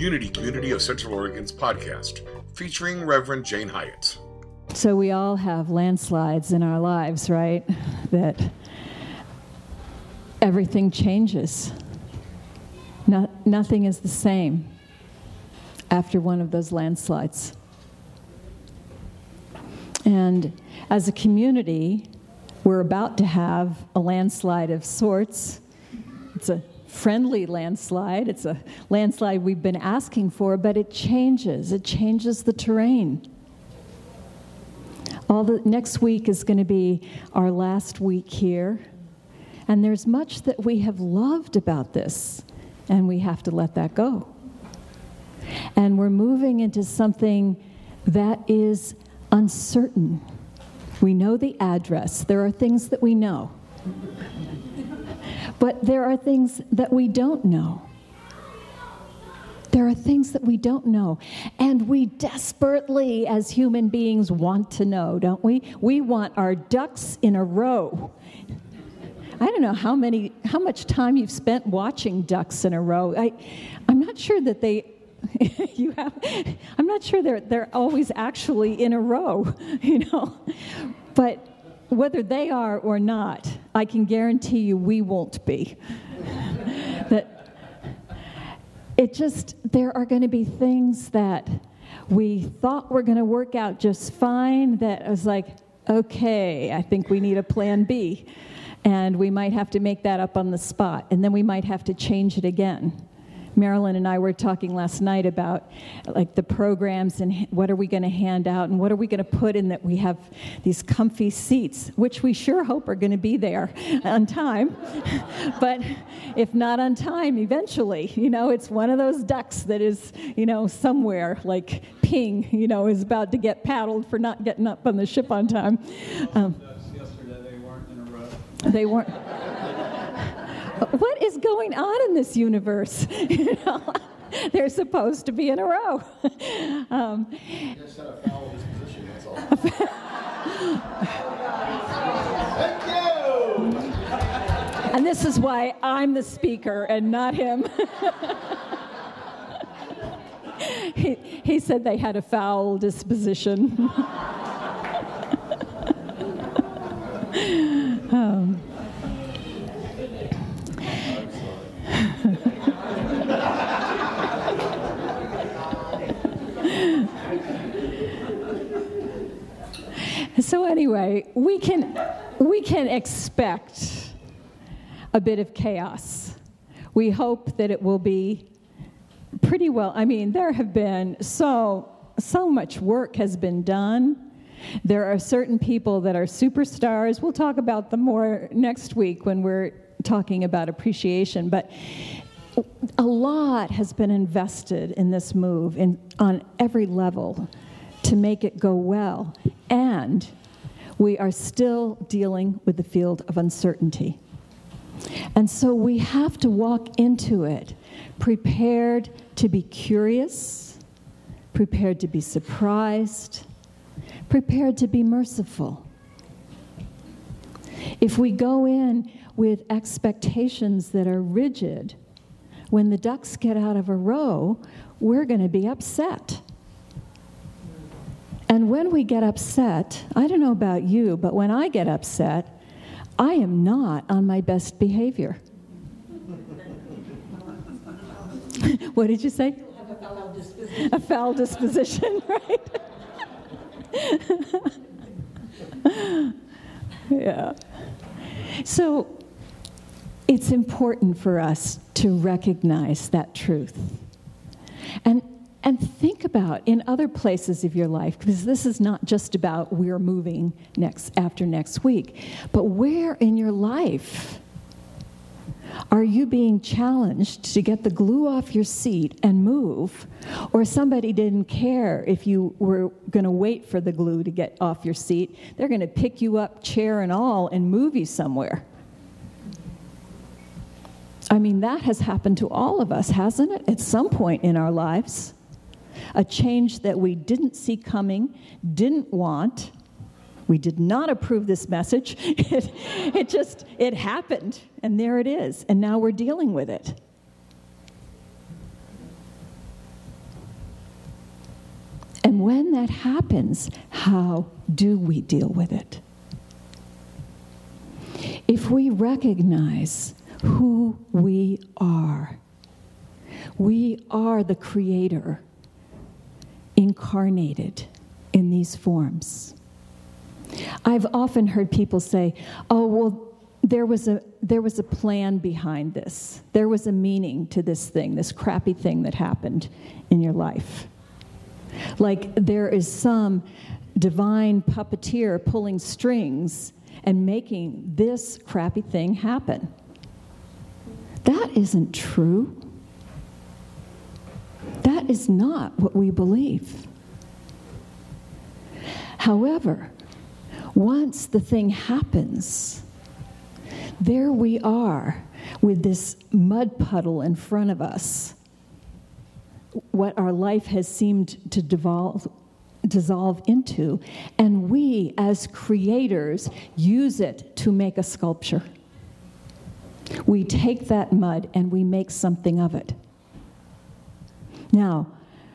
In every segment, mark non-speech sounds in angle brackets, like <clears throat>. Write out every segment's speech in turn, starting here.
Unity Community of Central Oregon's podcast, featuring Reverend Jane Hyatt. So, we all have landslides in our lives, right? That everything changes. No, nothing is the same after one of those landslides. And as a community, we're about to have a landslide of sorts. It's a friendly landslide. It's a landslide we've been asking for, but it changes. It changes the terrain. All the next week is going to be our last week here. And there's much that we have loved about this, and we have to let that go. And we're moving into something that is uncertain. We know the address, there are things that we know. But there are things that we don't know. There are things that we don't know. And we desperately, as human beings, want to know, don't we? We want our ducks in a row. I don't know how many, how much time you've spent watching ducks in a row. I, I'm not sure that they <laughs> you have i'm not sure they're they're always actually in a row <laughs> you know but whether they are or not i can guarantee you we won't be. That it just there are going to be things that we thought were going to work out just fine that I was like okay i think we need a plan b. And we might have to make that up on the spot and then we might have to change it again Marilyn and I were talking last night about like the programs and what are we going to hand out and what are we going to put in that we have these comfy seats, which we sure hope are going to be there <laughs> on time. <laughs> but if not on time, eventually, you know, it's one of those ducks that is, you know, somewhere like ping, you know, is about to get paddled for not getting up on the ship on time. Um, they weren't <laughs> what is going on in this universe? <laughs> you know, <laughs> they're supposed to be in a row. Um, and this is why I'm the speaker and not him. he, he said they had a foul disposition. So anyway, we can we can expect a bit of chaos. We hope that it will be pretty well. I mean, there have been so so much work has been done. There are certain people that are superstars. We'll talk about them more next week when we're talking about appreciation, but a lot has been invested in this move in, on every level to make it go well. And we are still dealing with the field of uncertainty. And so we have to walk into it prepared to be curious, prepared to be surprised, prepared to be merciful. If we go in with expectations that are rigid, when the ducks get out of a row, we're going to be upset. And when we get upset, I don't know about you, but when I get upset, I am not on my best behavior. <laughs> what did you say? A foul disposition. <laughs> Right? <laughs> yeah. So it's important for us to recognize that truth. Think about in other places of your life because this is not just about we're moving next after next week but where in your life are you being challenged to get the glue off your seat and move or somebody didn't care if you were going to wait for the glue to get off your seat they're going to pick you up chair and all and move you somewhere I mean, that has happened to all of us, hasn't it, at some point in our lives? A change that we didn't see coming, didn't want. We did not approve this message. <laughs> It, it just, it happened, and there it is, and now we're dealing with it. And when that happens, how do we deal with it? If we recognize who we are, we are the Creator incarnated in these forms. I've often heard people say, oh, well, there was a there was a plan behind this. There was a meaning to this thing, this crappy thing that happened in your life. Like there is some divine puppeteer pulling strings and making this crappy thing happen. That isn't true. Is not what we believe. However, once the thing happens, there we are with this mud puddle in front of us. What our life has seemed to devolve, dissolve into, and we, as creators, use it to make a sculpture. We take that mud and we make something of it. Now,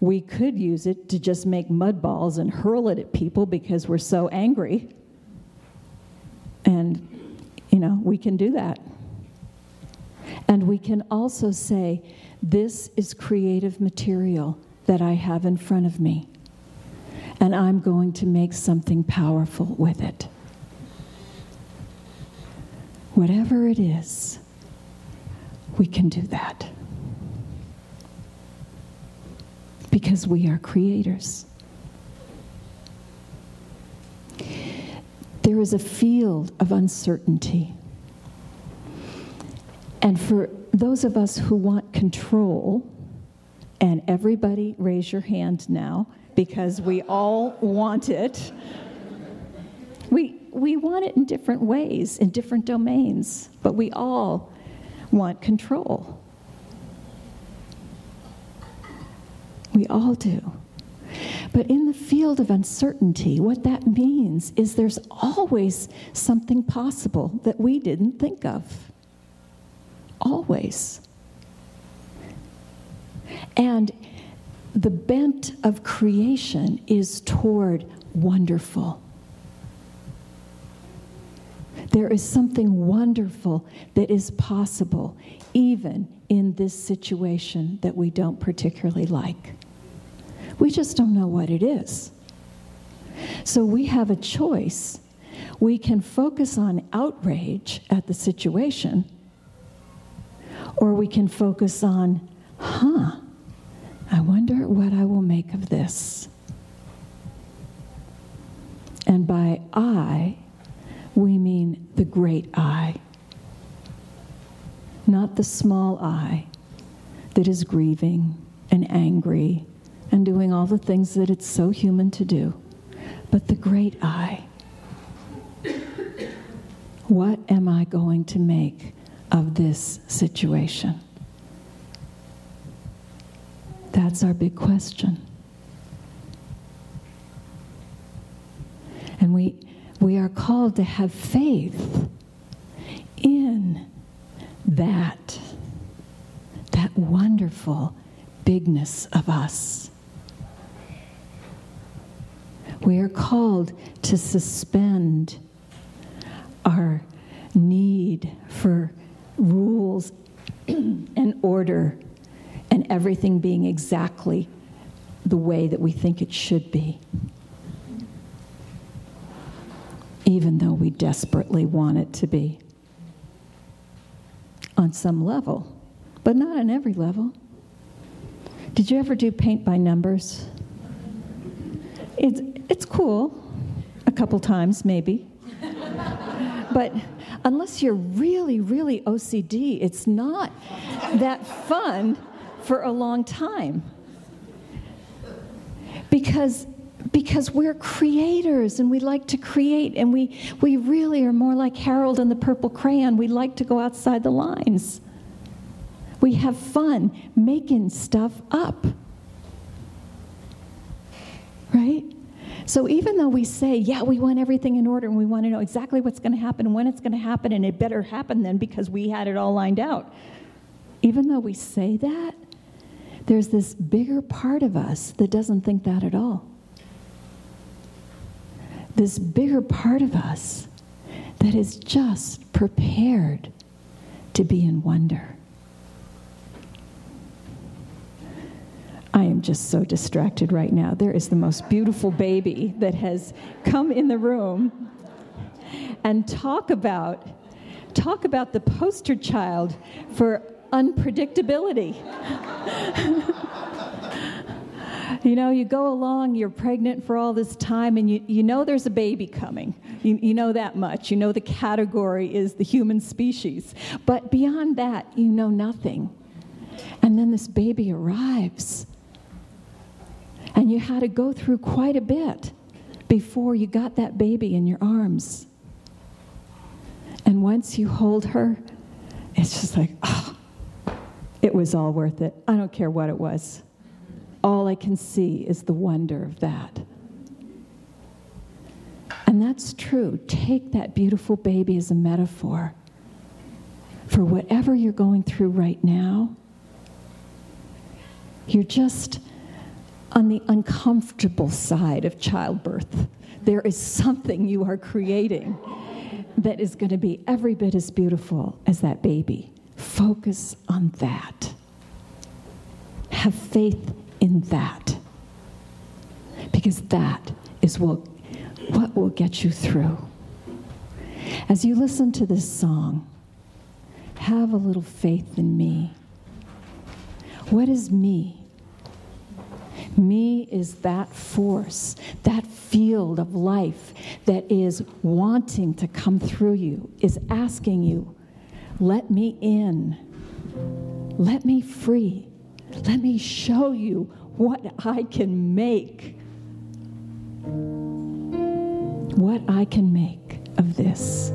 we could use it to just make mud balls and hurl it at people because we're so angry. And you know, we can do that. And we can also say, This is creative material that I have in front of me, and I'm going to make something powerful with it. Whatever it is, we can do that. Because we are creators. there is a field of uncertainty. And for those of us who want control, and everybody raise your hand now because we all want it. We, we want it in different ways, in different domains, but we all want control. We all do. But in the field of uncertainty, what that means is there's always something possible that we didn't think of. Always. And the bent of creation is toward wonderful. There is something wonderful that is possible, even in this situation that we don't particularly like. We just don't know what it is. So we have a choice. We can focus on outrage at the situation, or we can focus on, huh, I wonder what I will make of this. And by I, we mean the great I, not the small I that is grieving and angry and doing all the things that it's so human to do. But the great I. What am I going to make of this situation? That's our big question. And we, we are called to have faith in that, that wonderful bigness of us. We are called to suspend our need for rules <clears throat> and order and everything being exactly the way that we think it should be. Even though we desperately want it to be. On some level, but not on every level. Did you ever do paint by numbers? It's, it's cool, a couple times maybe. but unless you're really, really OCD, it's not that fun for a long time. Because because we're creators and we like to create and we, we really are more like Harold and the Purple Crayon. We like to go outside the lines. We have fun making stuff up. Right? So even though we say, yeah, we want everything in order and we want to know exactly what's going to happen when it's going to happen, and it better happen then because we had it all lined out. Even though we say that, there's this bigger part of us that doesn't think that at all. This bigger part of us that is just prepared to be in wonder. I am just so distracted right now. There is the most beautiful baby that has come in the room and talk about talk about the poster child for unpredictability. <laughs> you know, you go along, you're pregnant for all this time, and you, you know there's a baby coming. You, you know that much. You know the category is the human species. But beyond that, you know nothing. And then this baby arrives. And you had to go through quite a bit before you got that baby in your arms. And once you hold her, it's just like, oh, it was all worth it. I don't care what it was. All I can see is the wonder of that. And that's true. Take that beautiful baby as a metaphor for whatever you're going through right now. You're just on the uncomfortable side of childbirth. There is something you are creating that is going to be every bit as beautiful as that baby. Focus on that. Have faith in that. Because that is what, what will get you through. As you listen to this song, have a little faith in me. What is me? Me is that force, that field of life that is wanting to come through you, is asking you, let me in, let me free, let me show you what I can make. What I can make of this.